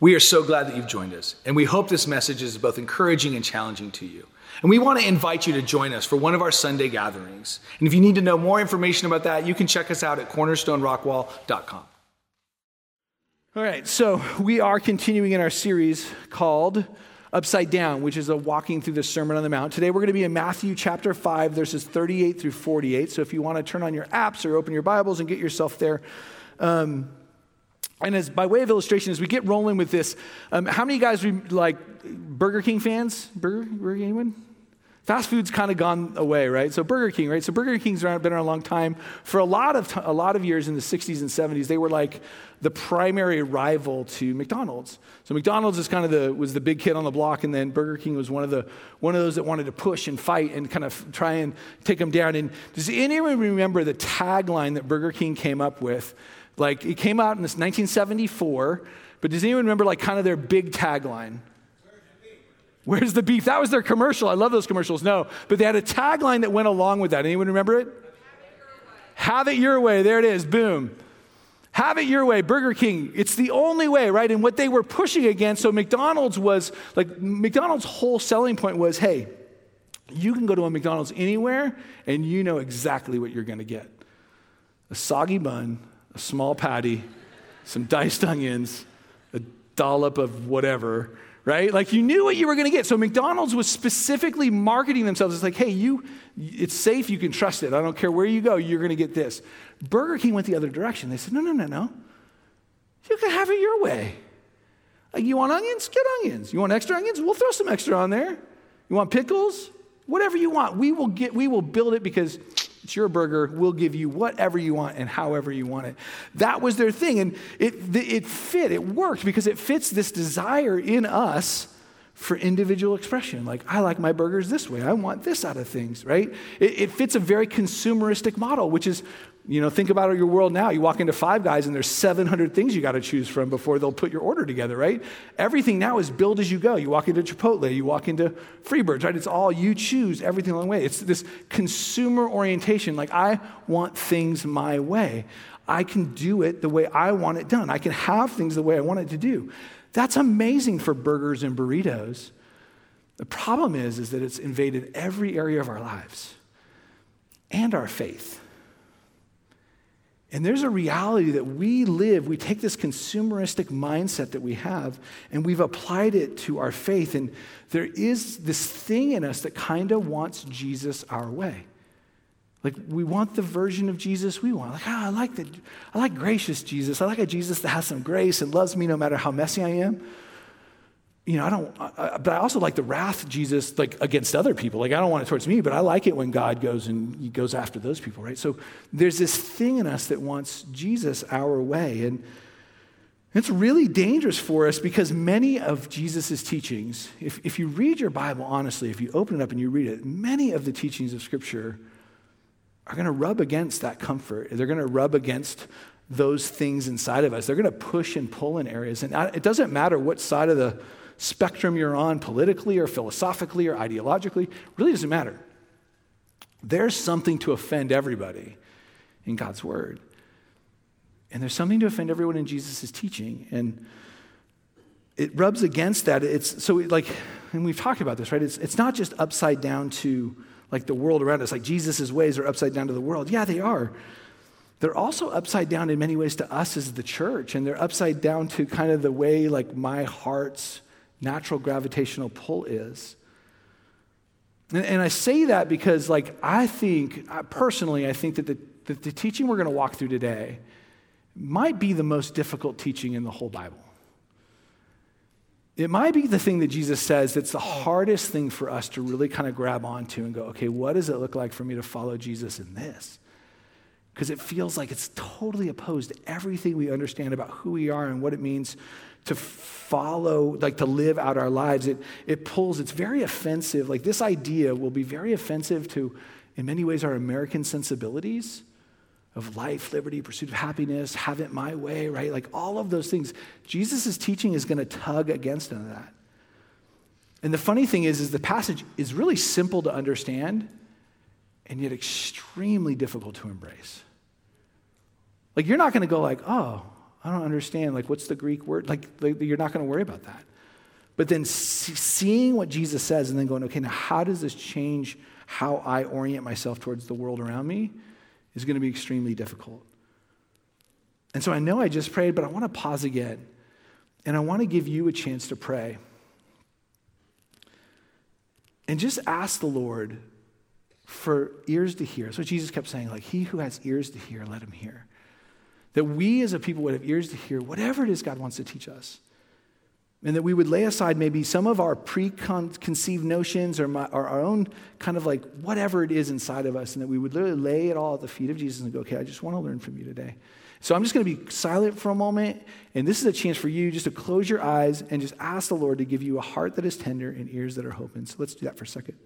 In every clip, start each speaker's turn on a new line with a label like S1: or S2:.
S1: We are so glad that you've joined us, and we hope this message is both encouraging and challenging to you. And we want to invite you to join us for one of our Sunday gatherings. And if you need to know more information about that, you can check us out at cornerstonerockwall.com. All right, so we are continuing in our series called Upside Down, which is a walking through the Sermon on the Mount. Today we're going to be in Matthew chapter 5, verses 38 through 48. So if you want to turn on your apps or open your Bibles and get yourself there, um, and as by way of illustration, as we get rolling with this, um, how many guys like Burger King fans? Burger, Burger King, anyone? Fast food's kind of gone away, right? So Burger King, right? So Burger King's been around a long time. For a lot of t- a lot of years in the 60s and 70s, they were like the primary rival to McDonald's. So McDonald's is kind of the was the big kid on the block, and then Burger King was one of the one of those that wanted to push and fight and kind of try and take them down. And does anyone remember the tagline that Burger King came up with? Like it came out in this 1974, but does anyone remember like kind of their big tagline? Where's the beef? That was their commercial. I love those commercials. No, but they had a tagline that went along with that. Anyone remember it? Have it your way. There it is. Boom. Have it your way, Burger King. It's the only way, right? And what they were pushing against, so McDonald's was like, McDonald's whole selling point was hey, you can go to a McDonald's anywhere and you know exactly what you're going to get a soggy bun, a small patty, some diced onions, a dollop of whatever, right? Like you knew what you were going to get. So McDonald's was specifically marketing themselves. It's like, hey, you, it's safe. You can trust it. I don't care where you go. You're going to get this. Burger King went the other direction. They said, no, no, no, no. You can have it your way. Like you want onions? Get onions. You want extra onions? We'll throw some extra on there. You want pickles? Whatever you want. We will get. We will build it because it's your burger. We'll give you whatever you want and however you want it. That was their thing. And it, it fit, it worked because it fits this desire in us for individual expression. Like, I like my burgers this way. I want this out of things, right? It, it fits a very consumeristic model, which is you know, think about your world now. You walk into Five Guys and there's 700 things you got to choose from before they'll put your order together, right? Everything now is build as you go. You walk into Chipotle, you walk into Freebirds, right? It's all you choose everything along the way. It's this consumer orientation. Like, I want things my way. I can do it the way I want it done. I can have things the way I want it to do. That's amazing for burgers and burritos. The problem is, is that it's invaded every area of our lives and our faith. And there's a reality that we live, we take this consumeristic mindset that we have and we've applied it to our faith. And there is this thing in us that kind of wants Jesus our way. Like we want the version of Jesus we want. Like, oh, I like the I like gracious Jesus. I like a Jesus that has some grace and loves me no matter how messy I am you know, I don't, I, but I also like the wrath Jesus, like against other people. Like, I don't want it towards me, but I like it when God goes and he goes after those people, right? So there's this thing in us that wants Jesus our way. And it's really dangerous for us because many of Jesus' teachings, if, if you read your Bible honestly, if you open it up and you read it, many of the teachings of Scripture are going to rub against that comfort. They're going to rub against those things inside of us. They're going to push and pull in areas. And it doesn't matter what side of the spectrum you're on politically or philosophically or ideologically, really doesn't matter. There's something to offend everybody in God's word. And there's something to offend everyone in Jesus' teaching. And it rubs against that. It's so like, and we've talked about this, right? It's, it's not just upside down to like the world around us, like Jesus' ways are upside down to the world. Yeah, they are. They're also upside down in many ways to us as the church, and they're upside down to kind of the way like my heart's natural gravitational pull is. And, and I say that because, like, I think, personally, I think that the, that the teaching we're going to walk through today might be the most difficult teaching in the whole Bible. It might be the thing that Jesus says that's the hardest thing for us to really kind of grab onto and go, okay, what does it look like for me to follow Jesus in this? Because it feels like it's totally opposed to everything we understand about who we are and what it means to follow, like to live out our lives. It, it pulls, it's very offensive. Like this idea will be very offensive to, in many ways, our American sensibilities of life, liberty, pursuit of happiness, have it my way, right? Like all of those things. Jesus' teaching is going to tug against none of that. And the funny thing is, is the passage is really simple to understand and yet extremely difficult to embrace. Like you're not going to go like, oh, I don't understand. Like, what's the Greek word? Like, like you're not going to worry about that. But then seeing what Jesus says and then going, okay, now how does this change how I orient myself towards the world around me is going to be extremely difficult. And so I know I just prayed, but I want to pause again. And I want to give you a chance to pray. And just ask the Lord for ears to hear. So Jesus kept saying, like, he who has ears to hear, let him hear. That we as a people would have ears to hear whatever it is God wants to teach us. And that we would lay aside maybe some of our preconceived notions or, my, or, our own kind of like whatever it is inside of us, and that we would literally lay it all at the feet of Jesus and go, okay, I just want to learn from you today. So I'm just going to be silent for a moment, and this is a chance for you just to close your eyes and just ask the Lord to give you a heart that is tender and ears that are open. So let's do that for a second.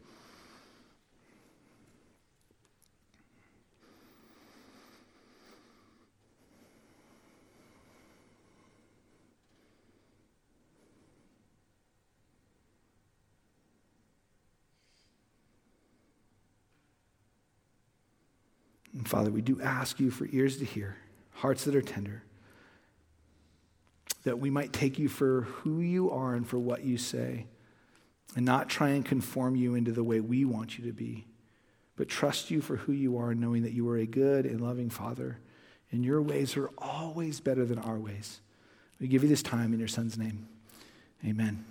S1: Father, we do ask you for ears to hear, hearts that are tender, that we might take you for who you are and for what you say, and not try and conform you into the way we want you to be, but trust you for who you are, knowing that you are a good and loving Father, and your ways are always better than our ways. We give you this time in your Son's name. Amen.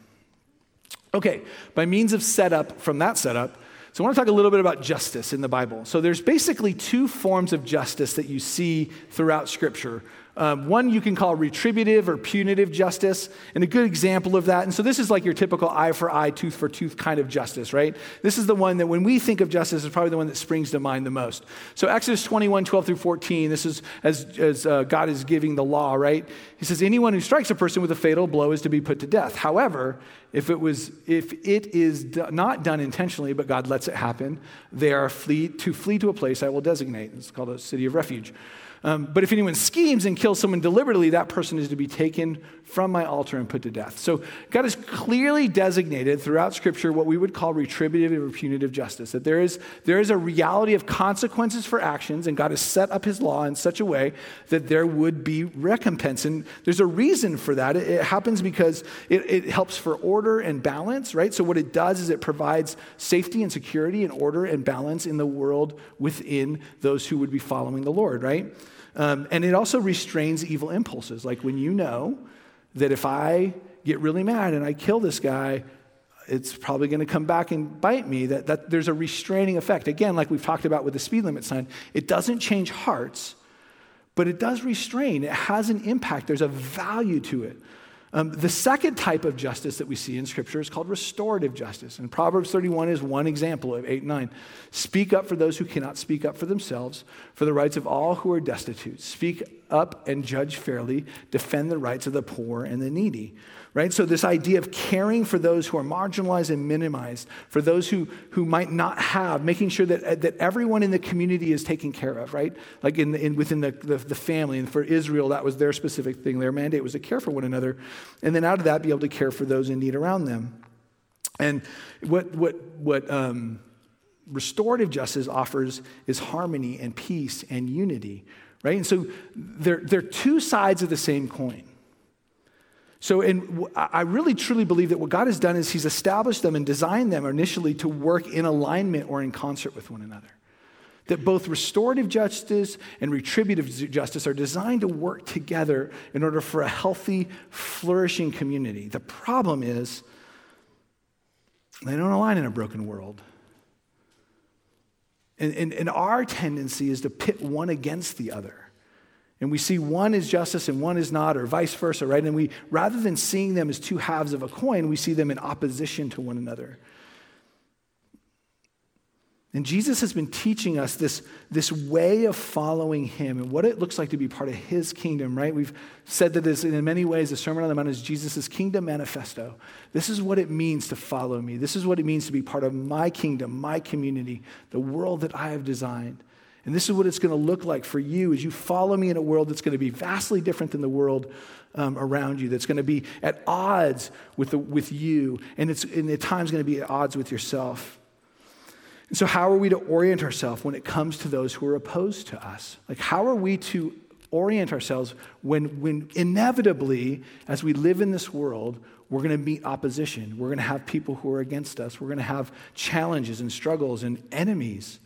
S1: Okay, by means of setup, from that setup, so, I want to talk a little bit about justice in the Bible. So, there's basically two forms of justice that you see throughout Scripture. Um, one you can call retributive or punitive justice, and a good example of that. And so, this is like your typical eye for eye, tooth for tooth kind of justice, right? This is the one that when we think of justice, is probably the one that springs to mind the most. So, Exodus 21, 12 through 14, this is as, as uh, God is giving the law, right? He says, Anyone who strikes a person with a fatal blow is to be put to death. However, if it, was, if it is do, not done intentionally, but God lets it happen, they are flee, to flee to a place I will designate. It's called a city of refuge. Um, but if anyone schemes and kills someone deliberately, that person is to be taken from my altar and put to death. So God has clearly designated throughout Scripture what we would call retributive or punitive justice. That there is, there is a reality of consequences for actions, and God has set up his law in such a way that there would be recompense. And there's a reason for that. It, it happens because it, it helps for order and balance, right? So what it does is it provides safety and security and order and balance in the world within those who would be following the Lord, right? Um, and it also restrains evil impulses. Like when you know that if I get really mad and I kill this guy, it's probably going to come back and bite me, that, that there's a restraining effect. Again, like we've talked about with the speed limit sign, it doesn't change hearts, but it does restrain. It has an impact, there's a value to it. Um, the second type of justice that we see in Scripture is called restorative justice. And Proverbs 31 is one example of 8 and 9. Speak up for those who cannot speak up for themselves, for the rights of all who are destitute. Speak up and judge fairly. Defend the rights of the poor and the needy right? So, this idea of caring for those who are marginalized and minimized, for those who, who might not have, making sure that, that everyone in the community is taken care of, right? Like in, in within the, the, the, family. And for Israel, that was their specific thing. Their mandate was to care for one another. And then out of that, be able to care for those in need around them. And what, what, what um, restorative justice offers is harmony and peace and unity, right? And so they're, they're two sides of the same coin. So, and I really truly believe that what God has done is He's established them and designed them initially to work in alignment or in concert with one another. That both restorative justice and retributive justice are designed to work together in order for a healthy, flourishing community. The problem is they don't align in a broken world. And, and, and our tendency is to pit one against the other. And we see one is justice and one is not, or vice versa, right? And we, rather than seeing them as two halves of a coin, we see them in opposition to one another. And Jesus has been teaching us this, this way of following him and what it looks like to be part of his kingdom, right? We've said that this, in many ways, the Sermon on the Mount is Jesus' kingdom manifesto. This is what it means to follow me. This is what it means to be part of my kingdom, my community, the world that I have designed. And this is what it's going to look like for you as you follow me in a world that's going to be vastly different than the world um, around you, that's going to be at odds with, the, with you, and it's and at times going to be at odds with yourself. And so, how are we to orient ourselves when it comes to those who are opposed to us? Like, how are we to orient ourselves when, when inevitably, as we live in this world, we're going to meet opposition. We're going to have people who are against us. We're going to have challenges and struggles and enemies.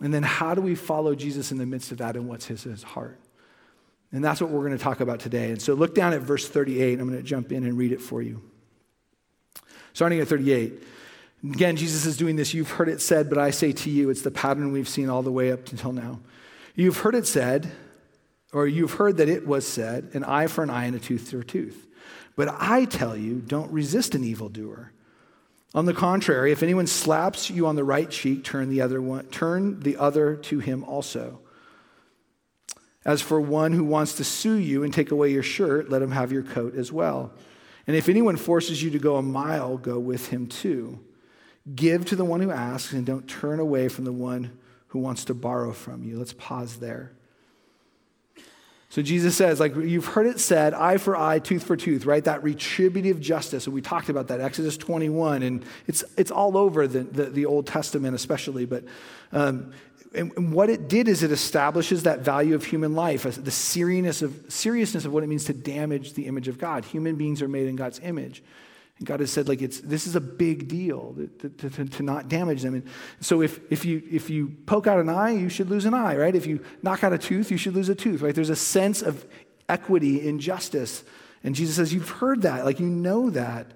S1: And then, how do we follow Jesus in the midst of that and what's his, his heart? And that's what we're going to talk about today. And so, look down at verse 38. I'm going to jump in and read it for you. Starting at 38. Again, Jesus is doing this. You've heard it said, but I say to you, it's the pattern we've seen all the way up until now. You've heard it said, or you've heard that it was said, an eye for an eye and a tooth for a tooth. But I tell you, don't resist an evildoer. On the contrary, if anyone slaps you on the right cheek, turn the other one, turn the other to him also. As for one who wants to sue you and take away your shirt, let him have your coat as well. And if anyone forces you to go a mile, go with him too. Give to the one who asks, and don't turn away from the one who wants to borrow from you. Let's pause there. So Jesus says, like you've heard it said, eye for eye, tooth for tooth, right? That retributive justice. And we talked about that, Exodus 21, and it's, it's all over the, the, the Old Testament, especially. But um, and, and, what it did is it establishes that value of human life, the seriousness of, seriousness of what it means to damage the image of God. Human beings are made in God's image. And God has said, like, it's, this is a big deal to, to, to, not damage them. And so if, if, you, if you poke out an eye, you should lose an eye, right? If you knock out a tooth, you should lose a tooth, right? There's a sense of equity in justice. And Jesus says, You've heard that, like, you know that.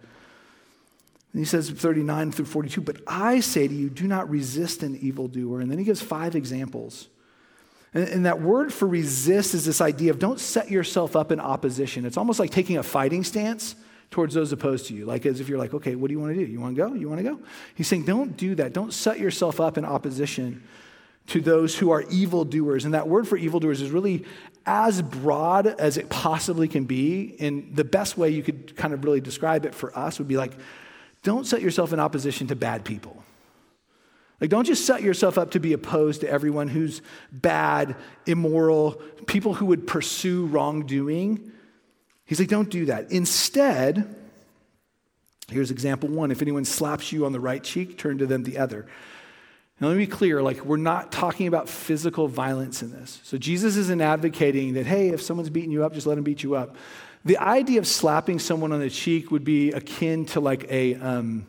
S1: And he says, 39 through 42, but I say to you, do not resist an evildoer. And then he gives five examples. And, and that word for resist is this idea of don't set yourself up in opposition. It's almost like taking a fighting stance towards those opposed to you. Like as if you're like, okay, what do you want to do? You want to go? You want to go? He's saying, don't do that. Don't set yourself up in opposition to those who are evildoers. And that word for evildoers is really as broad as it possibly can be. And the best way you could kind of really describe it for us would be like, don't set yourself in opposition to bad people. Like, don't just set yourself up to be opposed to everyone who's bad, immoral, people who would pursue wrongdoing. He's like, don't do that. Instead, here's example one if anyone slaps you on the right cheek, turn to them the other. Now, let me be clear like, we're not talking about physical violence in this. So, Jesus isn't advocating that, hey, if someone's beating you up, just let them beat you up. The idea of slapping someone on the cheek would be akin to like a, um,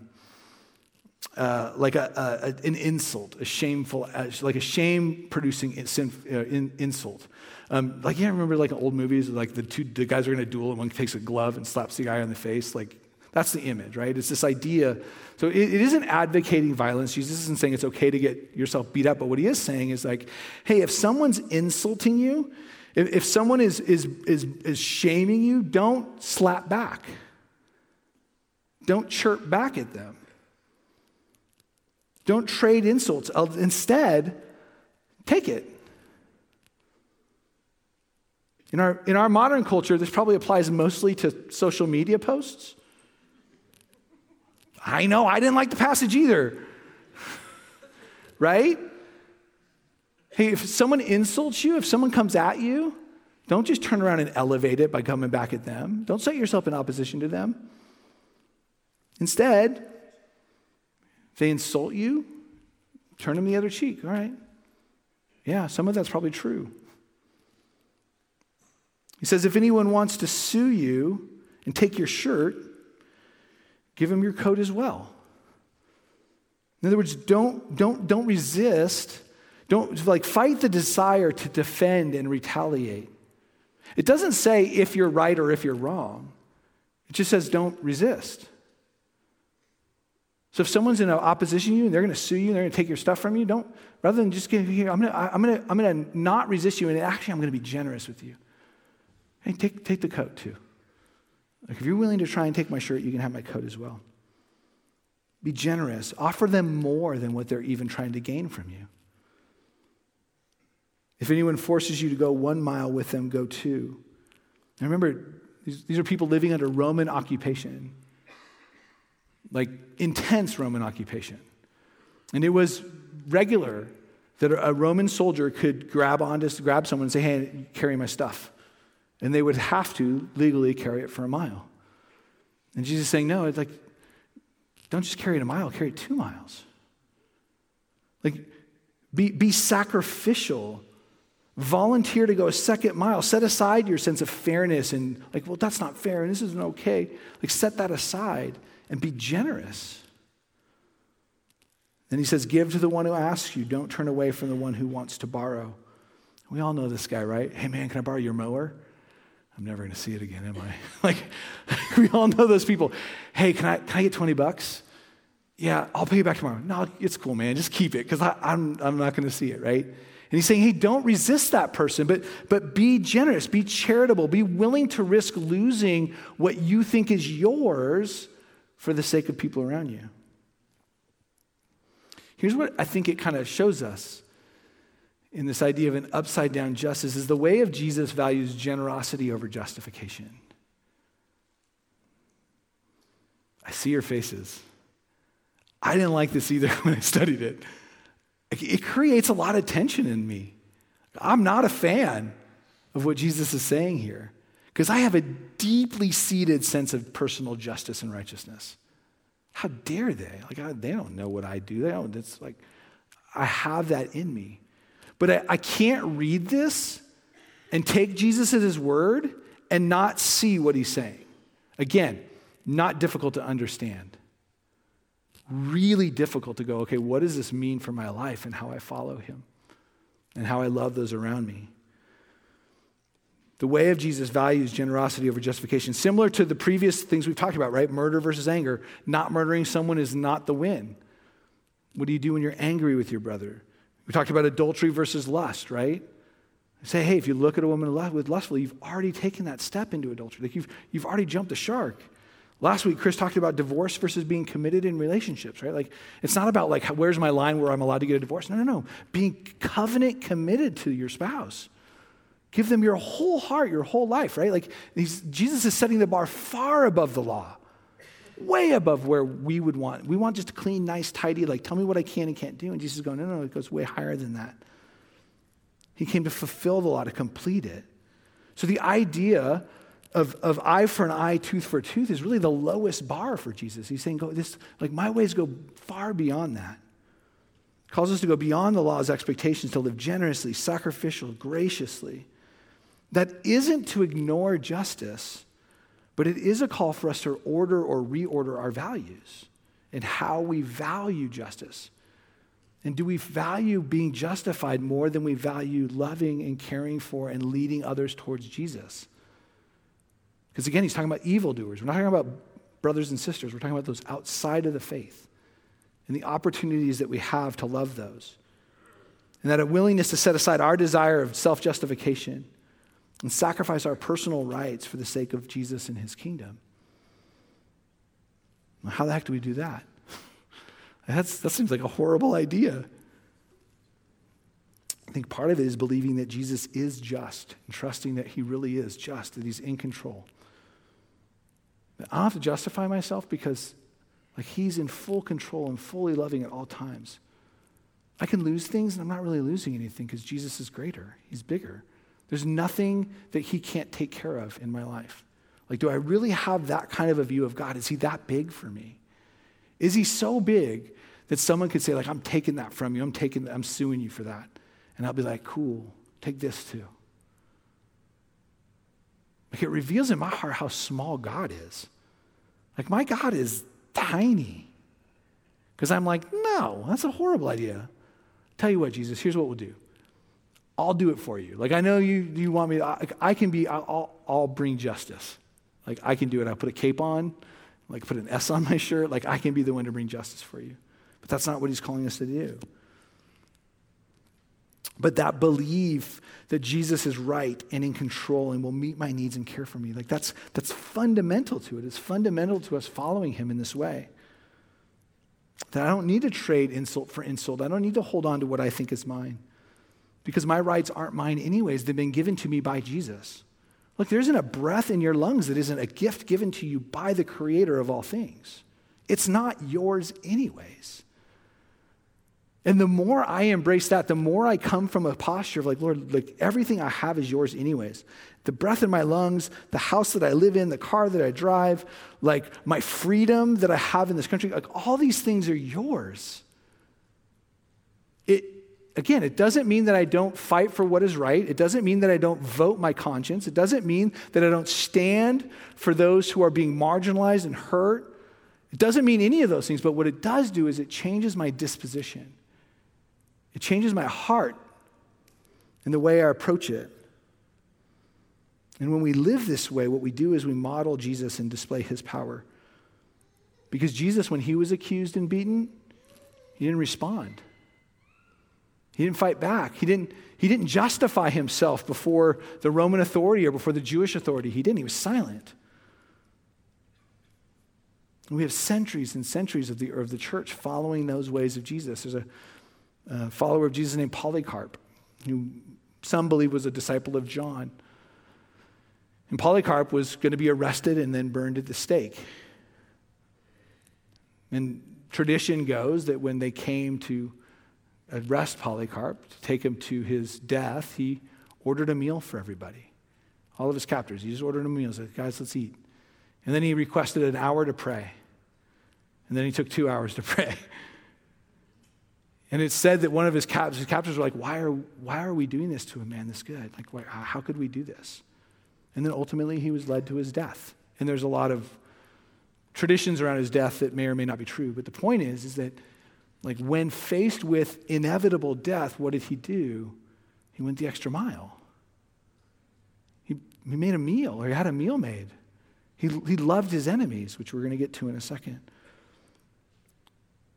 S1: uh, like a, a, an insult, a shameful, uh, like a shame producing uh, insult. Um, like, yeah, remember like old movies, like the two the guys are going to duel, and one takes a glove and slaps the guy on the face. Like, that's the image, right? It's this idea. So it, it isn't advocating violence. Jesus isn't saying it's okay to get yourself beat up, but what he is saying is like, hey, if someone's insulting you, if, if someone is, is, is, is shaming you, don't slap back. Don't chirp back at them. Don't trade insults. Instead, take it. In our, in our modern culture, this probably applies mostly to social media posts. I know, I didn't like the passage either. right? Hey, if someone insults you, if someone comes at you, don't just turn around and elevate it by coming back at them. Don't set yourself in opposition to them. Instead, if they insult you, turn them the other cheek. All right. Yeah, some of that's probably true. He says, if anyone wants to sue you and take your shirt, give him your coat as well. In other words, don't, don't, don't resist. Don't like fight the desire to defend and retaliate. It doesn't say if you're right or if you're wrong. It just says don't resist. So if someone's in opposition to you and they're going to sue you and they're going to take your stuff from you, don't rather than just give here, I'm going to, I'm going to, I'm going to not resist you and actually I'm going to be generous with you. Hey, take, take the coat too. Like if you're willing to try and take my shirt, you can have my coat as well. Be generous. Offer them more than what they're even trying to gain from you. If anyone forces you to go one mile with them, go two. And remember, these, these are people living under Roman occupation, like intense Roman occupation. And it was regular that a Roman soldier could grab onto grab someone and say, "Hey, carry my stuff." And they would have to legally carry it for a mile. And Jesus is saying, no, it's like, don't just carry it a mile, carry it two miles. Like, be, be sacrificial Volunteer to go a second mile. Set aside your sense of fairness and, like, well, that's not fair and this isn't okay. Like, set that aside and be generous. Then he says, Give to the one who asks you. Don't turn away from the one who wants to borrow. We all know this guy, right? Hey, man, can I borrow your mower? I'm never going to see it again, am I? like, we all know those people. Hey, can I, can I get 20 bucks? Yeah, I'll pay you back tomorrow. No, it's cool, man. Just keep it because I'm, I'm not going to see it, right? And he's saying, hey, don't resist that person, but, but be generous, be charitable, be willing to risk losing what you think is yours for the sake of people around you. Here's what I think it kind of shows us in this idea of an upside down justice is the way of Jesus values generosity over justification. I see your faces. I didn't like this either when I studied it. It creates a lot of tension in me. I'm not a fan of what Jesus is saying here because I have a deeply seated sense of personal justice and righteousness. How dare they? Like, I, they don't know what I do. They don't, it's like, I have that in me. But I, I can't read this and take Jesus at his word and not see what he's saying. Again, not difficult to understand. Really difficult to go, okay, what does this mean for my life and how I follow him and how I love those around me? The way of Jesus values generosity over justification, similar to the previous things we've talked about, right? Murder versus anger. Not murdering someone is not the win. What do you do when you're angry with your brother? We talked about adultery versus lust, right? say, hey, if you look at a woman with lustful, you've already taken that step into adultery. Like you've, you've already jumped the shark. Last week, Chris talked about divorce versus being committed in relationships, right? Like, it's not about like, where's my line where I'm allowed to get a divorce? No, no, no. Being covenant committed to your spouse. Give them your whole heart, your whole life, right? Like, Jesus is setting the bar far above the law way above where we would want. We want just clean, nice, tidy, like, tell me what I can and can't do. And Jesus is going, no, no, it goes way higher than that. He came to fulfill the law, to complete it. So the idea of, of eye for an eye, tooth for a tooth is really the lowest bar for Jesus. He's saying, go this, like my ways go far beyond that. Calls us to go beyond the law's expectations, to live generously, sacrificial, graciously. That isn't to ignore justice, but it is a call for us to order or reorder our values and how we value justice. And do we value being justified more than we value loving and caring for and leading others towards Jesus? Because again, he's talking about evildoers. We're not talking about brothers and sisters. We're talking about those outside of the faith and the opportunities that we have to love those. And that a willingness to set aside our desire of self justification and sacrifice our personal rights for the sake of Jesus and his kingdom. How the heck do we do that? That's, that seems like a horrible idea. I think part of it is believing that Jesus is just and trusting that he really is just, that he's in control. I don't have to justify myself because like he's in full control and fully loving at all times. I can lose things and I'm not really losing anything because Jesus is greater. He's bigger. There's nothing that he can't take care of in my life. Like, do I really have that kind of a view of God? Is he that big for me? Is he so big that someone could say, like, I'm taking that from you, I'm taking I'm suing you for that. And I'll be like, cool, take this too. Like it reveals in my heart how small God is. Like my God is tiny. Because I'm like, no, that's a horrible idea. Tell you what, Jesus, here's what we'll do. I'll do it for you. Like, I know you, you want me I, I can be, I'll, I'll bring justice. Like, I can do it. I'll put a cape on, like, put an S on my shirt. Like, I can be the one to bring justice for you. But that's not what he's calling us to do. But that belief that Jesus is right and in control and will meet my needs and care for me, like that's, that's fundamental to it. It's fundamental to us following him in this way. That I don't need to trade insult for insult. I don't need to hold on to what I think is mine because my rights aren't mine anyways. They've been given to me by Jesus. Look, there isn't a breath in your lungs that isn't a gift given to you by the creator of all things. It's not yours anyways. And the more I embrace that, the more I come from a posture of like, Lord, like everything I have is yours anyways. The breath in my lungs, the house that I live in, the car that I drive, like my freedom that I have in this country, like all these things are yours. Again, it doesn't mean that I don't fight for what is right. It doesn't mean that I don't vote my conscience. It doesn't mean that I don't stand for those who are being marginalized and hurt. It doesn't mean any of those things, but what it does do is it changes my disposition. It changes my heart and the way I approach it. And when we live this way, what we do is we model Jesus and display his power. Because Jesus, when he was accused and beaten, he didn't respond. He didn't fight back. He didn't, he didn't justify himself before the Roman authority or before the Jewish authority. He didn't. He was silent. And we have centuries and centuries of the, of the church following those ways of Jesus. There's a, a follower of Jesus named Polycarp, who some believe was a disciple of John. And Polycarp was going to be arrested and then burned at the stake. And tradition goes that when they came to arrest Polycarp, to take him to his death, he ordered a meal for everybody. All of his captors. He just ordered a meal. He said, guys, let's eat. And then he requested an hour to pray. And then he took two hours to pray. And it's said that one of his captors, his captors were like, why are, why are we doing this to a man this good? Like, why, how could we do this? And then ultimately he was led to his death. And there's a lot of traditions around his death that may or may not be true. But the point is, is that like when faced with inevitable death, what did he do? He went the extra mile. He, he made a meal, or he had a meal made. He, he loved his enemies, which we're going to get to in a second.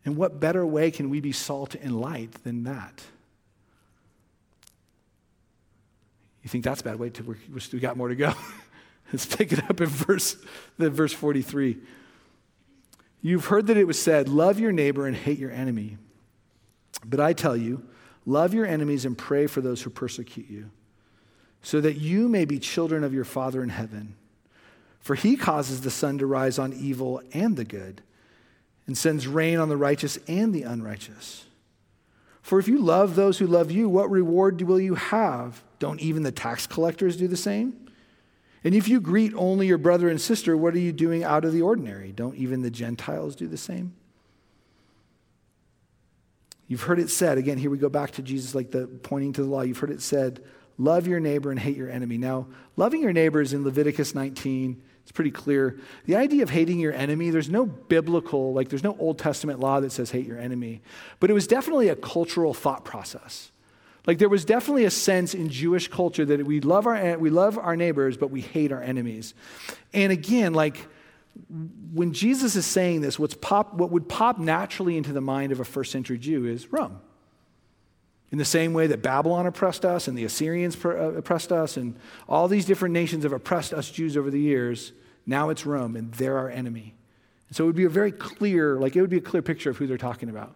S1: And what better way can we be salt and light than that? You think that's a bad way work? We got more to go. Let's pick it up in verse, the verse 43. You've heard that it was said, Love your neighbor and hate your enemy. But I tell you, love your enemies and pray for those who persecute you, so that you may be children of your Father in heaven. For he causes the sun to rise on evil and the good, and sends rain on the righteous and the unrighteous. For if you love those who love you, what reward will you have? Don't even the tax collectors do the same? And if you greet only your brother and sister, what are you doing out of the ordinary? Don't even the Gentiles do the same? You've heard it said, again, here we go back to Jesus, like the pointing to the law. You've heard it said, love your neighbor and hate your enemy. Now, loving your neighbor is in Leviticus 19 it's pretty clear. The idea of hating your enemy, there's no biblical, like, there's no Old Testament law that says hate your enemy. But it was definitely a cultural thought process. Like, there was definitely a sense in Jewish culture that we love our, we love our neighbors, but we hate our enemies. And again, like, when Jesus is saying this, what's pop, what would pop naturally into the mind of a first century Jew is Rome. In the same way that Babylon oppressed us and the Assyrians uh, oppressed us and all these different nations have oppressed us Jews over the years, now it's Rome and they're our enemy. And so it would be a very clear, like it would be a clear picture of who they're talking about.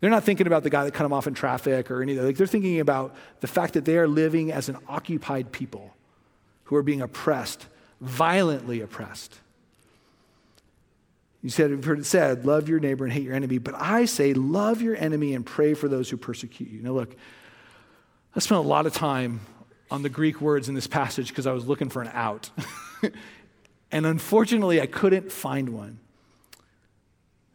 S1: They're not thinking about the guy that cut them off in traffic or anything. Like they're thinking about the fact that they are living as an occupied people who are being oppressed, violently oppressed. You said, you've heard it said, love your neighbor and hate your enemy. But I say, love your enemy and pray for those who persecute you. Now, look, I spent a lot of time on the Greek words in this passage because I was looking for an out. and unfortunately, I couldn't find one.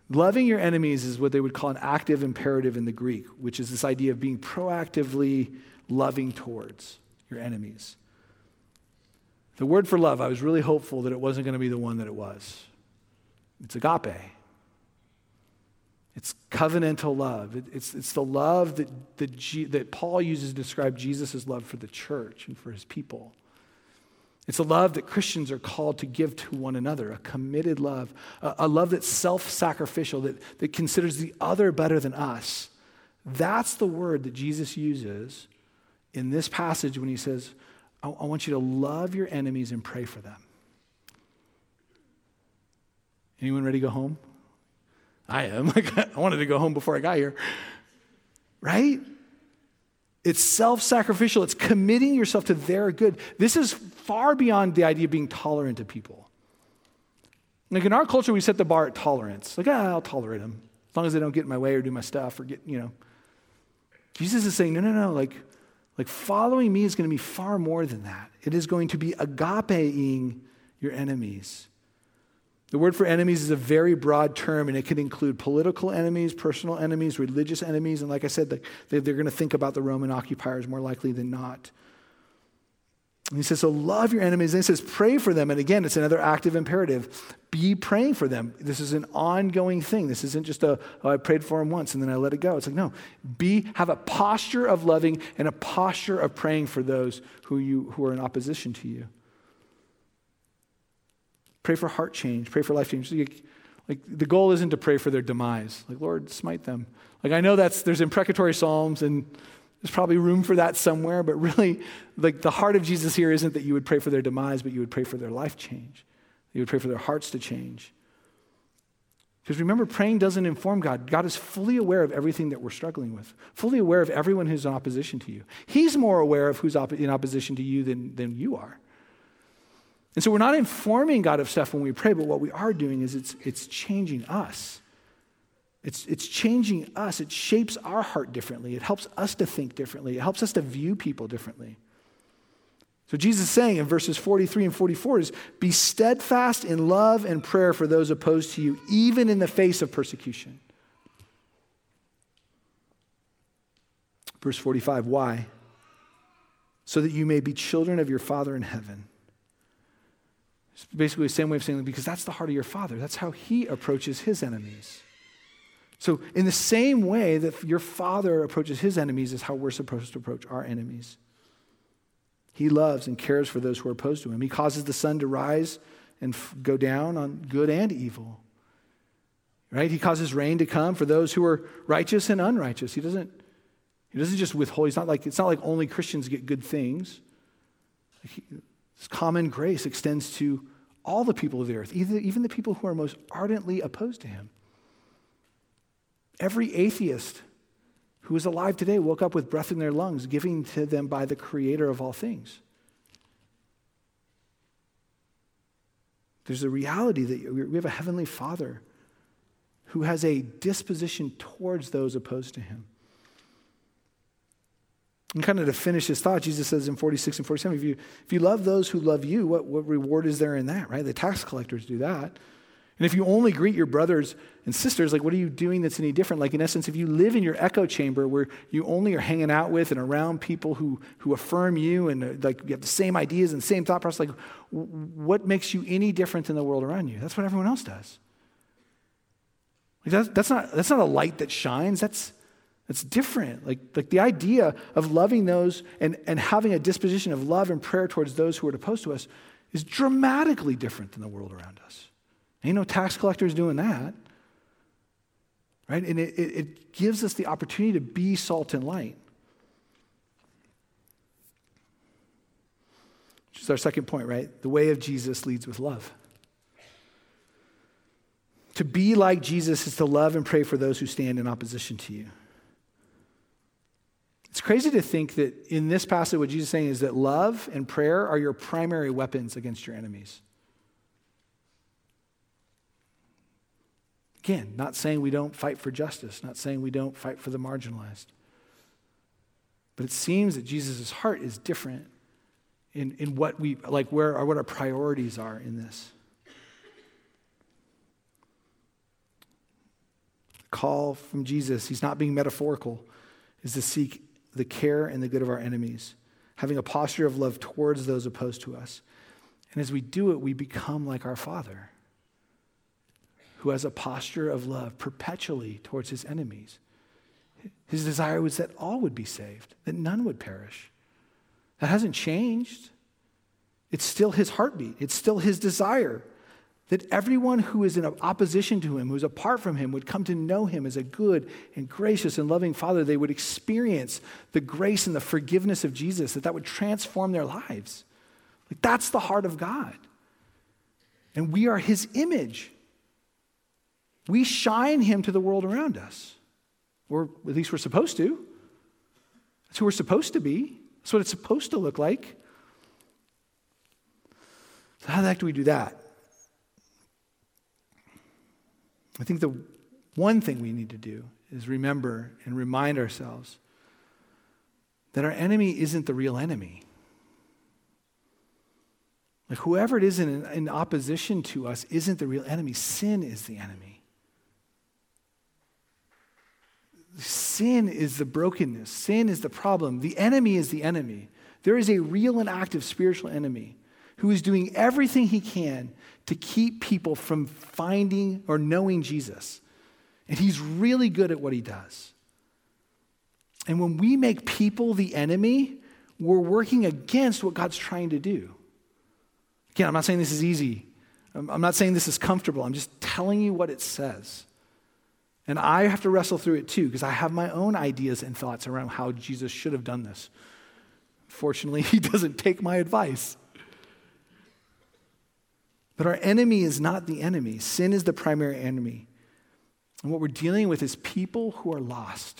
S1: Loving your enemies is what they would call an active imperative in the Greek, which is this idea of being proactively loving towards your enemies. The word for love, I was really hopeful that it wasn't going to be the one that it was. It's agape. It's covenantal love. It, it's, it's the love that, that, G, that Paul uses to describe Jesus' love for the church and for his people. It's a love that Christians are called to give to one another, a committed love, a, a love that's self sacrificial, that, that considers the other better than us. That's the word that Jesus uses in this passage when he says, I, I want you to love your enemies and pray for them. Anyone ready to go home? I am. I wanted to go home before I got here. Right? It's self sacrificial. It's committing yourself to their good. This is far beyond the idea of being tolerant to people. Like in our culture, we set the bar at tolerance. Like, ah, I'll tolerate them as long as they don't get in my way or do my stuff or get, you know. Jesus is saying, no, no, no. Like, like following me is going to be far more than that. It is going to be agapeing your enemies. The word for enemies is a very broad term, and it can include political enemies, personal enemies, religious enemies. And like I said, they're going to think about the Roman occupiers more likely than not. And he says, So love your enemies. And he says, Pray for them. And again, it's another active imperative. Be praying for them. This is an ongoing thing. This isn't just a, oh, I prayed for them once and then I let it go. It's like, no, be, have a posture of loving and a posture of praying for those who, you, who are in opposition to you. Pray for heart change, pray for life change. Like, like the goal isn't to pray for their demise. Like, Lord, smite them. Like I know that's there's imprecatory psalms and there's probably room for that somewhere, but really, like the heart of Jesus here isn't that you would pray for their demise, but you would pray for their life change. You would pray for their hearts to change. Because remember, praying doesn't inform God. God is fully aware of everything that we're struggling with, fully aware of everyone who's in opposition to you. He's more aware of who's in opposition to you than, than you are. And so we're not informing God of stuff when we pray, but what we are doing is it's, it's changing us. It's, it's changing us. It shapes our heart differently. It helps us to think differently. It helps us to view people differently. So Jesus is saying in verses 43 and 44 is be steadfast in love and prayer for those opposed to you, even in the face of persecution. Verse 45, why? So that you may be children of your Father in heaven. It's basically the same way of saying, because that's the heart of your Father. That's how He approaches His enemies. So, in the same way that your Father approaches His enemies, is how we're supposed to approach our enemies. He loves and cares for those who are opposed to Him. He causes the sun to rise and f- go down on good and evil. Right? He causes rain to come for those who are righteous and unrighteous. He doesn't, he doesn't just withhold. He's not like, it's not like only Christians get good things. He, this common grace extends to all the people of the earth, even the people who are most ardently opposed to him. Every atheist who is alive today woke up with breath in their lungs, given to them by the creator of all things. There's a reality that we have a heavenly father who has a disposition towards those opposed to him. And kind of to finish his thought, Jesus says in 46 and 47, if you, if you love those who love you, what, what reward is there in that, right? The tax collectors do that. And if you only greet your brothers and sisters, like what are you doing that's any different? Like in essence, if you live in your echo chamber where you only are hanging out with and around people who, who affirm you and uh, like you have the same ideas and same thought process, like what makes you any different than the world around you? That's what everyone else does. Like that's, that's, not, that's not a light that shines. That's, it's different. Like, like the idea of loving those and, and having a disposition of love and prayer towards those who are opposed to us is dramatically different than the world around us. Ain't no tax collectors doing that. Right? And it, it, it gives us the opportunity to be salt and light. Which is our second point, right? The way of Jesus leads with love. To be like Jesus is to love and pray for those who stand in opposition to you. It's crazy to think that in this passage, what Jesus is saying is that love and prayer are your primary weapons against your enemies. Again, not saying we don't fight for justice, not saying we don't fight for the marginalized. But it seems that Jesus' heart is different in, in what we like where or what our priorities are in this. Call from Jesus, he's not being metaphorical, is to seek the care and the good of our enemies, having a posture of love towards those opposed to us. And as we do it, we become like our Father, who has a posture of love perpetually towards his enemies. His desire was that all would be saved, that none would perish. That hasn't changed. It's still his heartbeat, it's still his desire that everyone who is in opposition to him, who's apart from him, would come to know him as a good and gracious and loving Father. They would experience the grace and the forgiveness of Jesus, that that would transform their lives. Like that's the heart of God. And we are his image. We shine him to the world around us. Or at least we're supposed to. That's who we're supposed to be. That's what it's supposed to look like. So, how the heck do we do that? I think the one thing we need to do is remember and remind ourselves that our enemy isn't the real enemy. Like whoever it is in, in opposition to us isn't the real enemy. Sin is the enemy. Sin is the brokenness. Sin is the problem. The enemy is the enemy. There is a real and active spiritual enemy who is doing everything he can to keep people from finding or knowing Jesus. And he's really good at what he does. And when we make people the enemy, we're working against what God's trying to do. Again, I'm not saying this is easy. I'm not saying this is comfortable. I'm just telling you what it says. And I have to wrestle through it too, because I have my own ideas and thoughts around how Jesus should have done this. Fortunately, he doesn't take my advice. But our enemy is not the enemy, sin is the primary enemy. And what we're dealing with is people who are lost.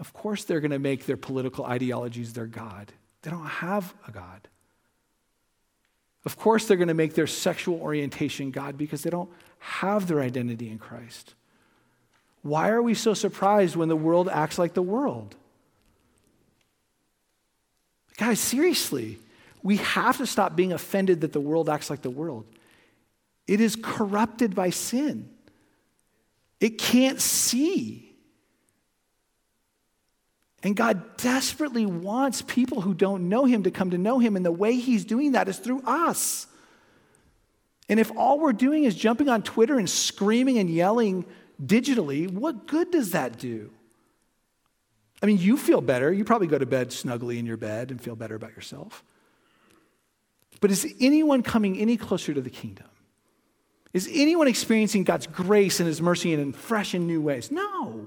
S1: Of course, they're going to make their political ideologies their God. They don't have a God. Of course, they're going to make their sexual orientation God because they don't have their identity in Christ. Why are we so surprised when the world acts like the world? Guys, seriously, we have to stop being offended that the world acts like the world. It is corrupted by sin, it can't see. And God desperately wants people who don't know Him to come to know Him, and the way He's doing that is through us. And if all we're doing is jumping on Twitter and screaming and yelling digitally, what good does that do? I mean, you feel better. You probably go to bed snugly in your bed and feel better about yourself. But is anyone coming any closer to the kingdom? Is anyone experiencing God's grace and His mercy in fresh and new ways? No.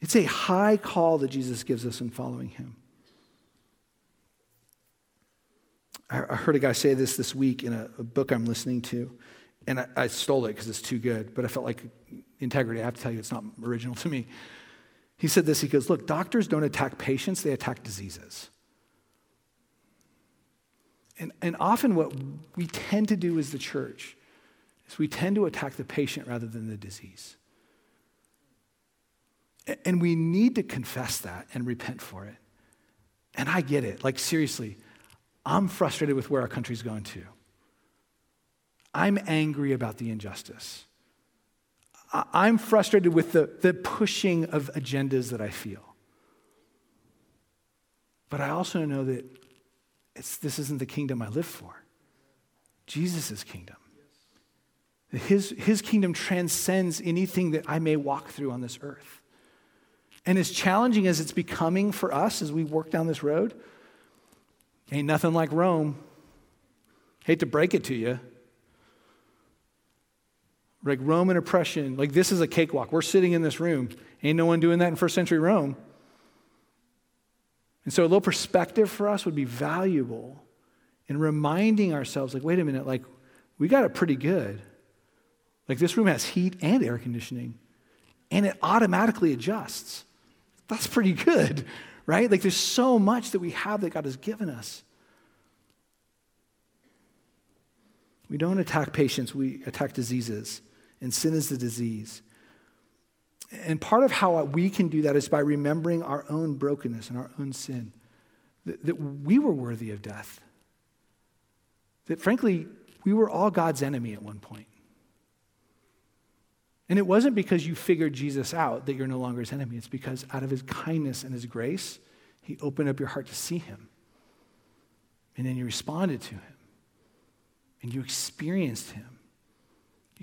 S1: It's a high call that Jesus gives us in following Him. I heard a guy say this this week in a, book I'm listening to, and I, I stole it because it's too good, but I felt like integrity. I have to tell you, it's not original to me. He said this He goes, Look, doctors don't attack patients, they attack diseases. And, and often what we tend to do as the church is we tend to attack the patient rather than the disease. And we need to confess that and repent for it. And I get it. Like, seriously, I'm frustrated with where our country's going to. I'm angry about the injustice. I'm frustrated with the, the pushing of agendas that I feel. But I also know that this isn't the kingdom I live for. Jesus' kingdom. His, his kingdom transcends anything that I may walk through on this earth. And as challenging as it's becoming for us as we work down this road, ain't nothing like Rome. Hate to break it to you. Like Roman oppression, like this is a cakewalk. We're sitting in this room. Ain't no one doing that in first century Rome. And so a little perspective for us would be valuable in reminding ourselves, like, wait a minute, like, we got it pretty good. Like, this room has heat and air conditioning, and it automatically adjusts. That's pretty good, right? Like, there's so much that we have that God has given us. We don't attack patients, we attack diseases, and sin is the disease. And part of how we can do that is by remembering our own brokenness and our own sin, that, that we were worthy of death. That frankly, we were all God's enemy at one point. And it wasn't because you figured Jesus out that you're no longer his enemy. It's because out of his kindness and his grace, he opened up your heart to see him. And then you responded to him. And you experienced him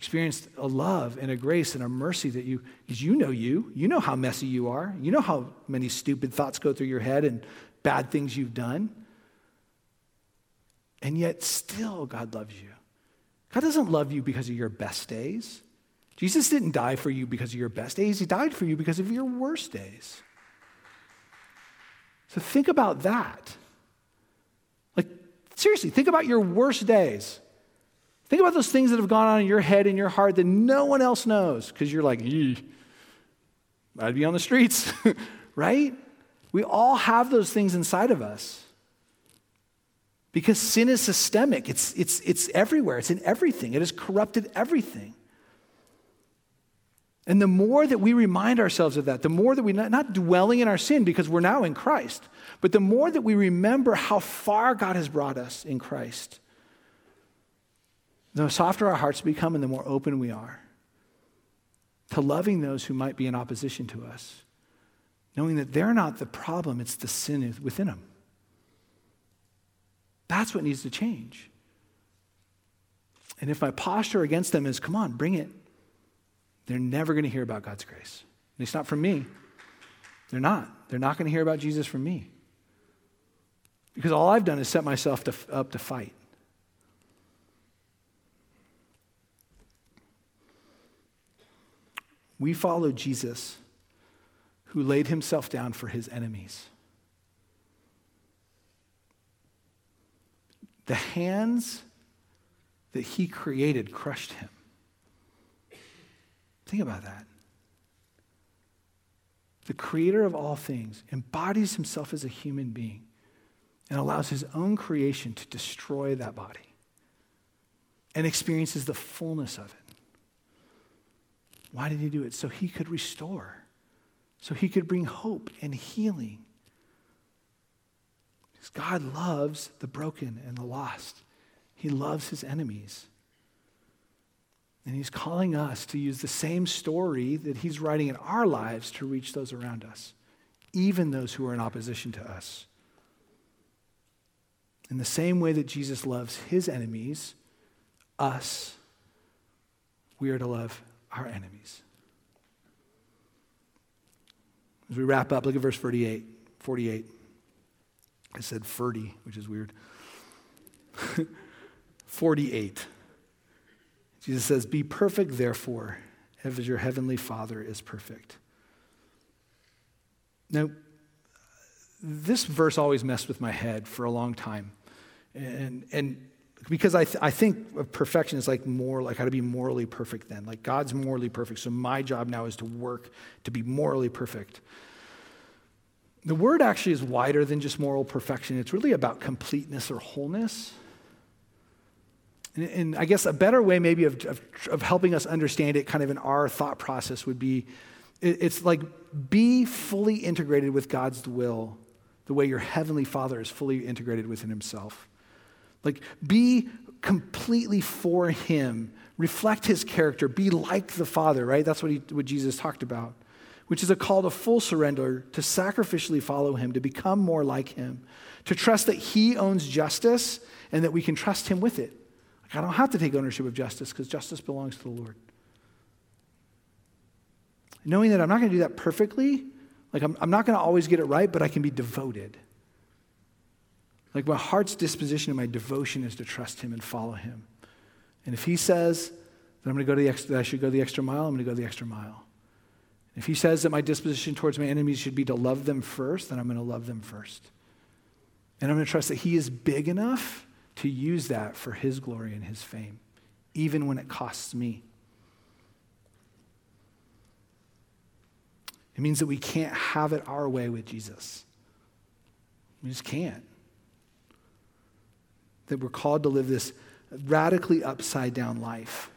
S1: experienced a love and a grace and a mercy that you, because you know you, you know how messy you are, you know how many stupid thoughts go through your head and bad things you've done. And yet, still, God loves you. God doesn't love you because of your best days. Jesus didn't die for you because of your best days, He died for you because of your worst days. So think about that. Like, seriously, think about your worst days. Think about those things that have gone on in your head and your heart that no one else knows because you're like, I'd be on the streets, right? We all have those things inside of us. Because sin is systemic, it's, it's, it's everywhere, it's in everything, it has corrupted everything. And the more that we remind ourselves of that, the more that we not, not dwelling in our sin because we're now in Christ, but the more that we remember how far God has brought us in Christ, the softer our hearts become and the more open we are to loving those who might be in opposition to us, knowing that they're not the problem, it's the sin within them. That's what needs to change. And if my posture against them is, come on, bring it, they're never going to hear about God's grace. At least not from me. They're not. They're not going to hear about Jesus from me. Because all I've done is set myself to, up to fight. We follow Jesus who laid himself down for his enemies. The hands that he created crushed him. Think about that. The creator of all things embodies himself as a human being and allows his own creation to destroy that body and experiences the fullness of it. Why did he do it? So he could restore, so he could bring hope and healing. Because God loves the broken and the lost, he loves his enemies. And he's calling us to use the same story that he's writing in our lives to reach those around us, even those who are in opposition to us. In the same way that Jesus loves his enemies, us, we are to love our enemies. As we wrap up, look at verse 48. 48. I said 30, which is weird. 48. Jesus says, Be perfect, therefore, as your heavenly Father is perfect. Now, this verse always messed with my head for a long time. And, and because I, th- I think of perfection is like more like how to be morally perfect then. Like God's morally perfect. So my job now is to work to be morally perfect. The word actually is wider than just moral perfection. It's really about completeness or wholeness. And, and I guess a better way, maybe, of, of, of, helping us understand it kind of in our thought process would be it, it's like be fully integrated with God's will the way your heavenly Father is fully integrated within himself. Like, be completely for him, reflect his character, be like the Father, right? That's what, he, what Jesus talked about, which is a call to full surrender, to sacrificially follow him, to become more like him, to trust that he owns justice and that we can trust him with it. Like, I don't have to take ownership of justice because justice belongs to the Lord. Knowing that I'm not going to do that perfectly, like I'm, I'm not going to always get it right, but I can be devoted. Like my heart's disposition and my devotion is to trust him and follow him. And if he says that I'm going to go to the extra, I should go the extra mile, I'm going to go the extra mile. If he says that my disposition towards my enemies should be to love them first, then I'm going to love them first. And I'm going to trust that he is big enough to use that for his glory and his fame, even when it costs me. It means that we can't have it our way with Jesus. We just can't that we're called to live this radically upside down life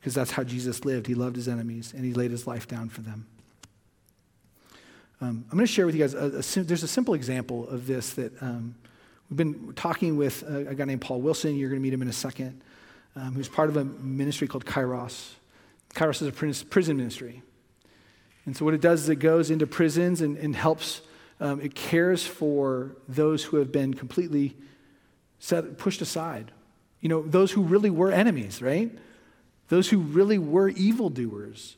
S1: because that's how Jesus lived. He loved his enemies and he laid his life down for them. Um, I'm going to share with you guys, a, a, there's a simple example of this that um, we've been talking with a, a, guy named Paul Wilson. You're going to meet him in a second, um, who's part of a ministry called Kairos. Kairos is a prison ministry. And so, what it does is it goes into prisons and, and helps, um, it cares for those who have been completely set, pushed aside. You know, those who really were enemies, right? Those who really were evildoers.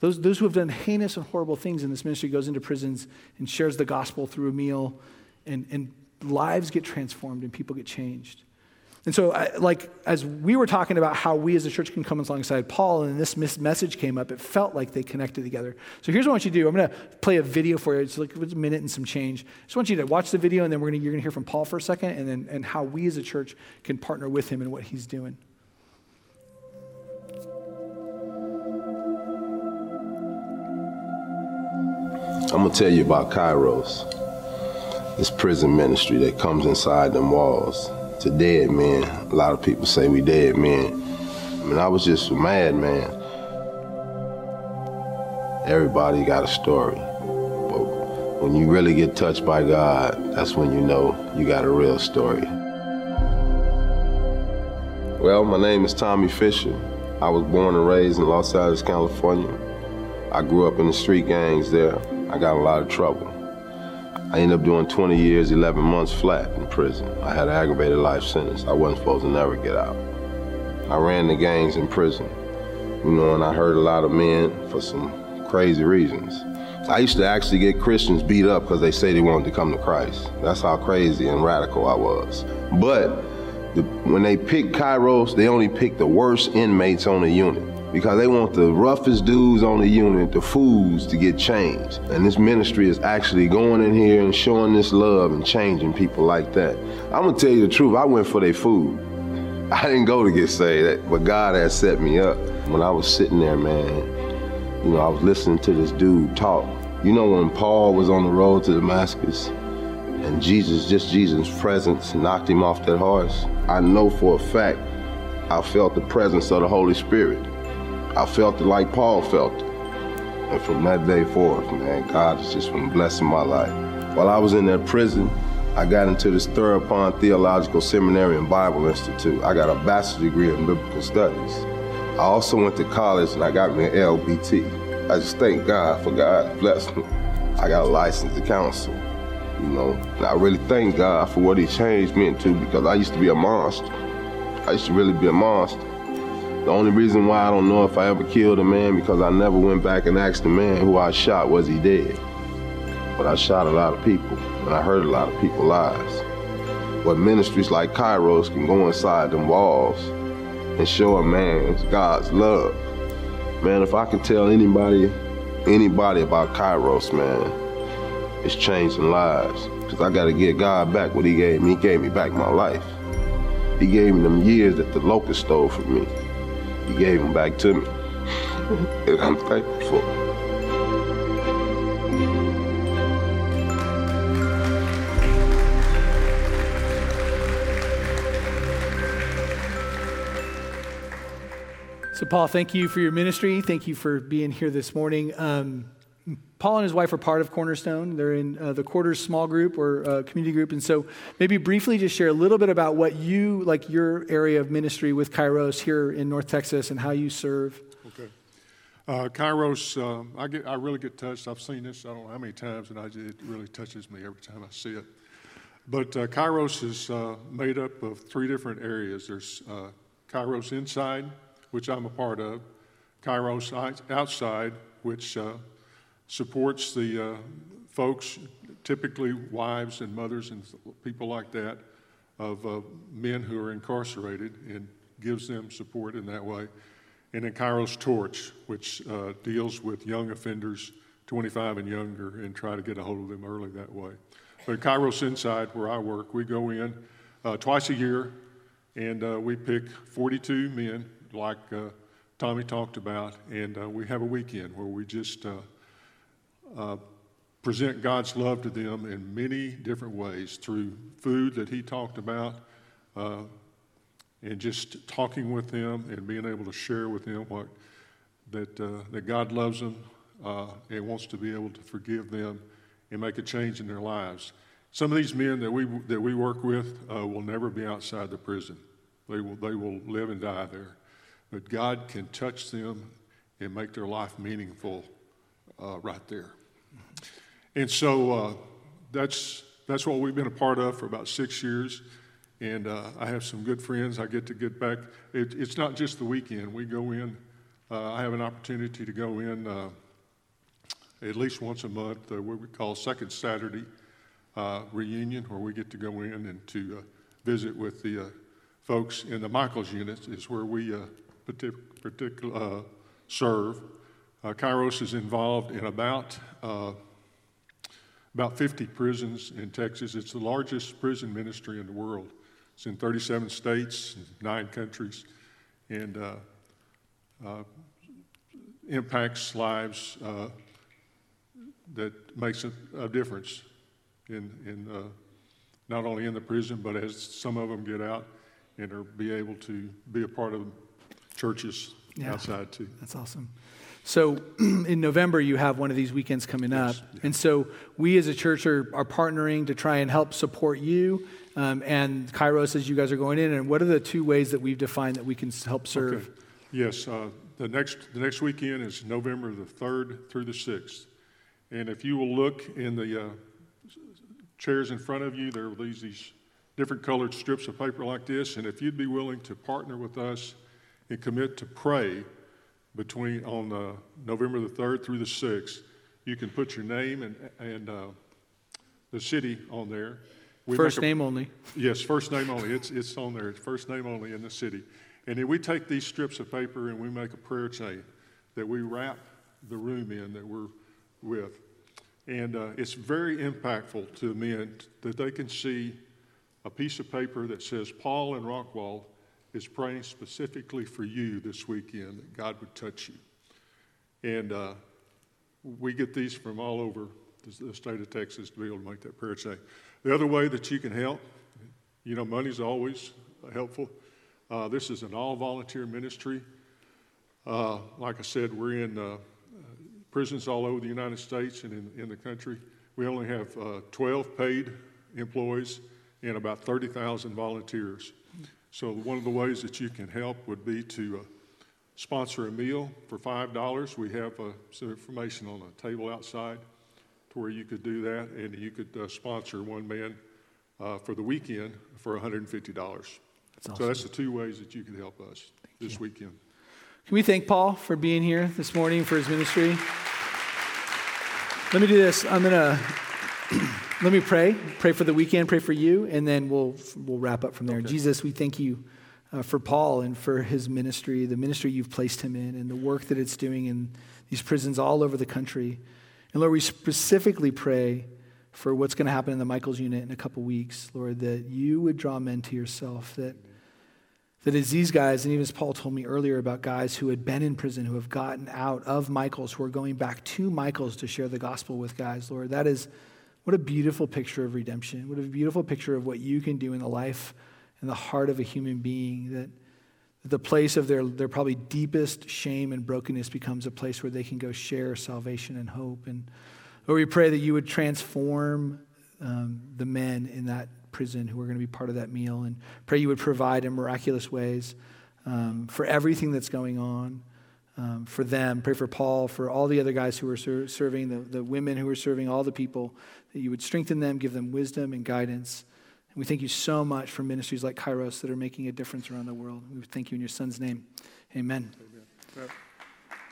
S1: Those, those who have done heinous and horrible things in this ministry goes into prisons and shares the gospel through a meal, and, and lives get transformed and people get changed. And so, I, like, as we were talking about how we as a church can come alongside Paul, and this message came up, it felt like they connected together. So here's what I want you to do. I'm going to play a video for you. It's like a minute and some change. I just want you to watch the video, and then we're gonna, you're going to hear from Paul for a second, and then and how we as a church can partner with him in what he's doing.
S2: I'm going to tell you about Kairos, this prison ministry that comes inside them walls to dead men. A lot of people say we dead men. I mean, I was just mad, man. Everybody got a story. But when you really get touched by God, that's when you know you got a real story. Well, my name is Tommy Fisher. I was born and raised in Los Angeles, California. I grew up in the street gangs there. I got a lot of trouble. I ended up doing 20 years, 11 months flat in prison. I had an aggravated life sentence. I wasn't supposed to never get out. I ran the gangs in prison, you know, and I hurt a lot of men for some crazy reasons. I used to actually get Christians beat up because they say they wanted to come to Christ. That's how crazy and radical I was. But the, when they pick Kairos, they only pick the worst inmates on the unit because they want the roughest dudes on the unit, the fools, to get changed. And this ministry is actually going in here and showing this love and changing people like that. I'm gonna tell you the truth, I went for their food. I didn't go to get saved, but God had set me up. When I was sitting there, man, you know, I was listening to this dude talk. You know when Paul was on the road to Damascus and Jesus, just Jesus' presence knocked him off that horse? I know for a fact I felt the presence of the Holy Spirit. I felt it like Paul felt it. And from that day forth, man, God has just been blessing my life. While I was in that prison, I got into this Theropon Theological Seminary and Bible Institute. I got a bachelor's degree in biblical studies. I also went to college and I got me an LBT. I just thank God for God blessing me. I got a license to counsel, you know. And I really thank God for what He changed me into because I used to be a monster. I used to really be a monster. The only reason why I don't know if I ever killed a man because I never went back and asked the man who I shot was he dead. But I shot a lot of people and I hurt a lot of people's lives. But ministries like Kairos can go inside them walls and show a man God's love. Man, if I can tell anybody, anybody about Kairos, man, it's changing lives. Because I got to get God back what he gave me. He gave me back my life. He gave me them years that the locust stole from me. He gave them back to me. and I'm thankful.
S1: for So, Paul, thank you for your ministry. Thank you for being here this morning. Um, Paul and his wife are part of Cornerstone. They're in uh, the Quarters small group or uh, community group. And so, maybe briefly just share a little bit about what you, like your area of ministry with Kairos here in North Texas and how you serve.
S3: Okay. Uh, Kairos, um, I, get, I really get touched. I've seen this, I don't know how many times, and I, it really touches me every time I see it. But uh, Kairos is uh, made up of three different areas there's uh, Kairos inside, which I'm a part of, Kairos outside, which uh, supports the uh, folks, typically wives and mothers and people like that, of uh, men who are incarcerated and gives them support in that way. And then Kairos Torch, which uh, deals with young offenders, 25 and younger, and try to get a hold of them early that way. But Kairos Inside, where I work, we go in uh, twice a year and uh, we pick 42 men, like uh, Tommy talked about, and we have a weekend where we just uh, present God's love to them in many different ways through food that he talked about, uh, and just talking with them and being able to share with them what that uh, that God loves them uh, and wants to be able to forgive them and make a change in their lives. Some of these men that we that we work with uh, will never be outside the prison; they will they will live and die there. But God can touch them and make their life meaningful uh, right there. And so uh, that's, that's what we've been a part of for about six years. And uh, I have some good friends. I get to get back. It, it's not just the weekend. We go in, uh, I have an opportunity to go in uh, at least once a month, uh, what we call Second Saturday reunion, where we get to go in and to visit with the folks in the Michaels units, is where we partic- particular, serve. Uh, Kairos is involved in about uh, about 50 prisons in Texas. It's the largest prison ministry in the world. It's in 37 states, nine countries, and uh, uh impacts lives uh, that makes a, a difference in, in uh, not only in the prison, but as some of them get out and are be able to be a part of churches yeah, outside too.
S1: That's awesome. So in November, you have one of these weekends coming up. And so we as a church are, are partnering to try and help support you um, and Kairos as you guys are going in. And what are the two ways that we've defined that we can help serve?
S3: Okay. Yes, uh, the, next, the next weekend is November the 3rd through the 6th. And if you will look in the uh, chairs in front of you, there are these, these different colored strips of paper like this. And if you'd be willing to partner with us and commit to pray, between on uh, November the 3rd through the 6th. You can put your name and, and uh, the city on there.
S1: We first a, name only.
S3: Yes, first name only. It's, it's on there. It's first name only in the city. And then we take these strips of paper and we make a prayer chain that we wrap the room in that we're with. And uh, it's very impactful to the men that they can see a piece of paper that says Paul and Rockwall is praying specifically for you this weekend that God would touch you. And uh, we get these from all over the state of Texas to be able to make that prayer chain. The other way that you can help, you know, money's always helpful. Uh, this is an all volunteer ministry. Uh, like I said, we're in uh, prisons all over the United States and in, in the country. We only have uh, 12 paid employees and about 30,000 volunteers. So, one of the ways that you can help would be to uh, sponsor a meal for $5. We have uh, some information on a table outside to where you could do that, and you could uh, sponsor one man uh, for the weekend for $150. That's awesome. So, that's the two ways that you can help us Thank this you. weekend.
S1: Can we thank Paul for being here this morning for his ministry? Let me do this. I'm going to. Let me pray. Pray for the weekend, pray for you, and then we'll, we'll wrap up from there. Okay. Jesus, we thank you uh, for Paul and for his ministry, the ministry you've placed him in, and the work that it's doing in these prisons all over the country. And Lord, we specifically pray for what's going to happen in the Michaels unit in a couple weeks, Lord, that you would draw men to yourself, that that as these guys, and even as Paul told me earlier about guys who had been in prison, who have gotten out of Michaels, who are going back to Michaels to share the gospel with guys, Lord, that is what a beautiful picture of redemption. What a beautiful picture of what you can do in the life and the heart of a human being. That, that the place of their, their probably deepest shame and brokenness becomes a place where they can go share salvation and hope. And Lord, we pray that you would transform um, the men in that prison who are going to be part of that meal and pray you would provide in miraculous ways um, for everything that's going on um, for them. Pray for Paul, for all the other guys who are ser- serving, the, the women who are serving, all the people, that you would strengthen them, give them wisdom and guidance. And we thank you so much for ministries like Kairos that are making a difference around the world. We thank you in your son's name. Amen.
S3: Amen.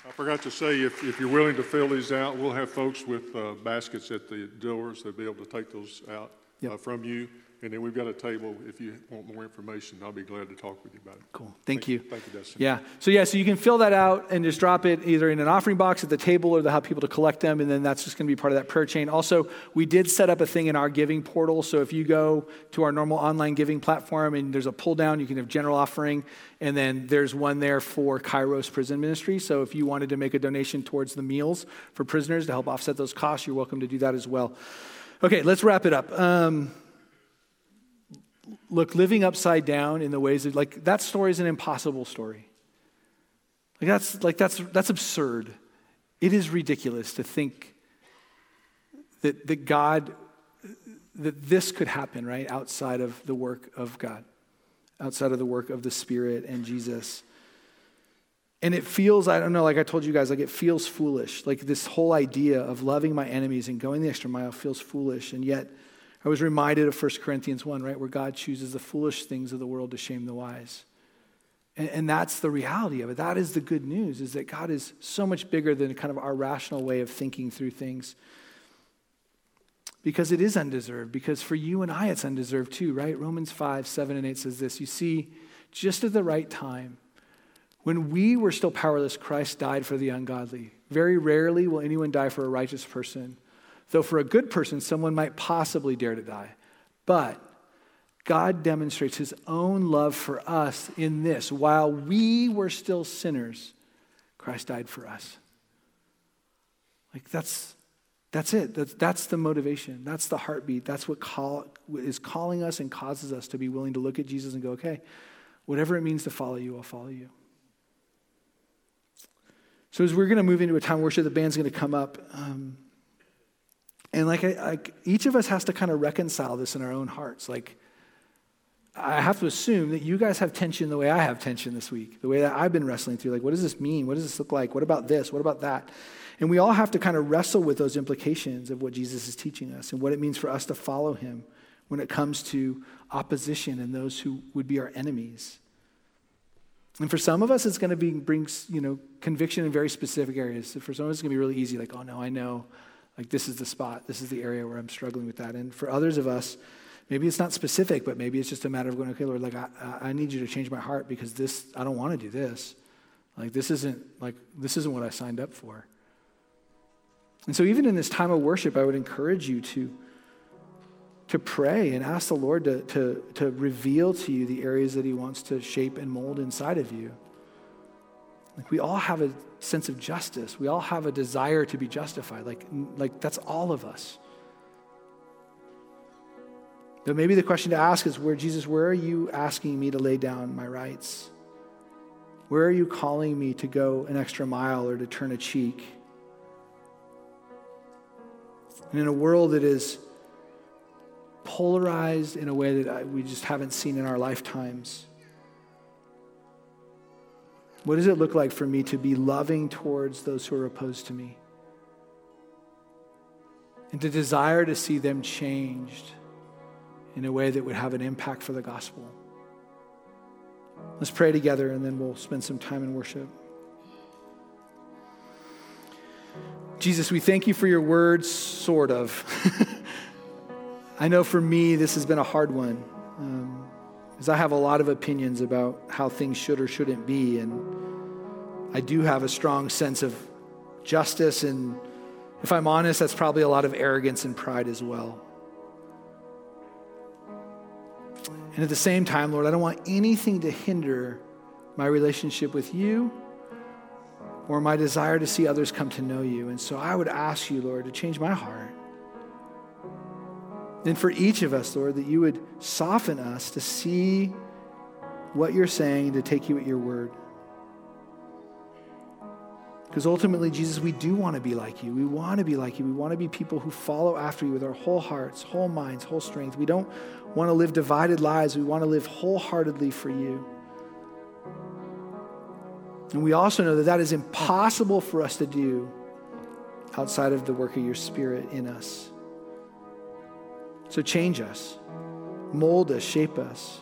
S3: I forgot to say, if, if you're willing to fill these out, we'll have folks with uh, baskets at the doors. They'll be able to take those out yep. uh, from you. And then we've got a table. If you want more information, I'll be glad to talk with you about it.
S1: Cool. Thank, Thank you.
S3: Thank you, Dustin.
S1: Yeah. So, yeah, so you can fill that out and just drop it either in an offering box at the table or they'll have people to collect them. And then that's just going to be part of that prayer chain. Also, we did set up a thing in our giving portal. So, if you go to our normal online giving platform and there's a pull down, you can have general offering. And then there's one there for Kairos Prison Ministry. So, if you wanted to make a donation towards the meals for prisoners to help offset those costs, you're welcome to do that as well. Okay, let's wrap it up. Um, look, living upside down in the ways of like that story is an impossible story. Like that's like that's that's absurd. It is ridiculous to think that, that God that this could happen, right, outside of the work of God, outside of the work of the Spirit and Jesus. And it feels, I don't know, like I told you guys, like it feels foolish. Like this whole idea of loving my enemies and going the extra mile feels foolish. And yet, I was reminded of 1 Corinthians 1, right, where God chooses the foolish things of the world to shame the wise. And, and, that's the reality of it. That is the good news, is that God is so much bigger than kind of our rational way of thinking through things. Because it is undeserved, because for you and I it's undeserved too, right? Romans 5, 7, and 8 says this You see, just at the right time, when we were still powerless, Christ died for the ungodly. Very rarely will anyone die for a righteous person. Though for a good person, someone might possibly dare to die. But God demonstrates his own love for us in this while we were still sinners, Christ died for us. Like that's that's it. That's, that's the motivation. That's the heartbeat. That's what call, is calling us and causes us to be willing to look at Jesus and go, okay, whatever it means to follow you, I'll follow you. So as we're going to move into a time of worship, the band's going to come up. Um, and like, like each of us has to kind of reconcile this in our own hearts. Like, I have to assume that you guys have tension the way I have tension this week, the way that I've been wrestling through. Like, what does this mean? What does this look like? What about this? What about that? And we all have to kind of wrestle with those implications of what Jesus is teaching us and what it means for us to follow him when it comes to opposition and those who would be our enemies. And for some of us, it's going to be brings you know conviction in very specific areas. For some of us, it's going to be really easy. Like, oh no, I know, like this is the spot, this is the area where I'm struggling with that. And for others of us, maybe it's not specific, but maybe it's just a matter of going, okay, Lord, like I, I need you to change my heart because this, I don't want to do this. Like this isn't like this isn't what I signed up for. And so even in this time of worship, I would encourage you to to pray and ask the Lord to, to, to reveal to you the areas that He wants to shape and mold inside of you. Like we all have a sense of justice. We all have a desire to be justified. Like, like that's all of us. But maybe the question to ask is where Jesus, where are you asking me to lay down my rights? Where are you calling me to go an extra mile or to turn a cheek? And in a world that is polarized in a way that I, we just haven't seen in our lifetimes. What does it look like for me to be loving towards those who are opposed to me? And to desire to see them changed in a way that would have an impact for the gospel. Let's pray together and then we'll spend some time in worship. Jesus, we thank you for your words, sort of. I know for me, this has been a hard one. Um, because I have a lot of opinions about how things should or shouldn't be. And I do have a strong sense of justice. And if I'm honest, that's probably a lot of arrogance and pride as well. And at the same time, Lord, I don't want anything to hinder my relationship with you or my desire to see others come to know you. And so I would ask you, Lord, to change my heart. And for each of us, Lord, that you would soften us to see what you're saying, to take you at your word. Because ultimately, Jesus, we do want to be like you. We want to be like you. We want to be people who follow after you with our whole hearts, whole minds, whole strength. We don't want to live divided lives. We want to live wholeheartedly for you. And we also know that that is impossible for us to do outside of the work of your Spirit in us. So change us, mold us, shape us.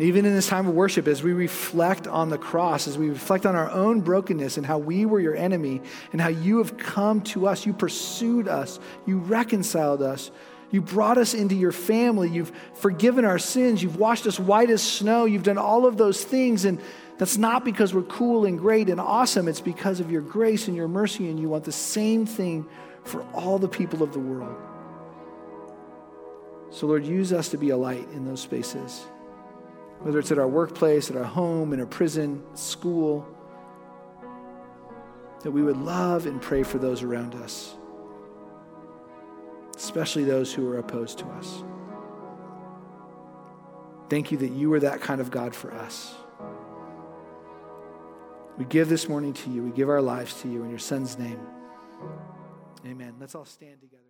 S1: Even in this time of worship, as we reflect on the cross, as we reflect on our own brokenness and how we were your enemy and how you have come to us, you pursued us, you reconciled us, you brought us into your family, you've forgiven our sins, you've washed us white as snow, you've done all of those things. And that's not because we're cool and great and awesome, it's because of your grace and your mercy, and you want the same thing for all the people of the world. So, Lord, use us to be a light in those spaces, whether it's at our workplace, at our home, in a prison, school, that we would love and pray for those around us, especially those who are opposed to us. Thank you that you are that kind of God for us. We give this morning to you. We give our lives to you in your son's name. Amen. Let's all stand together.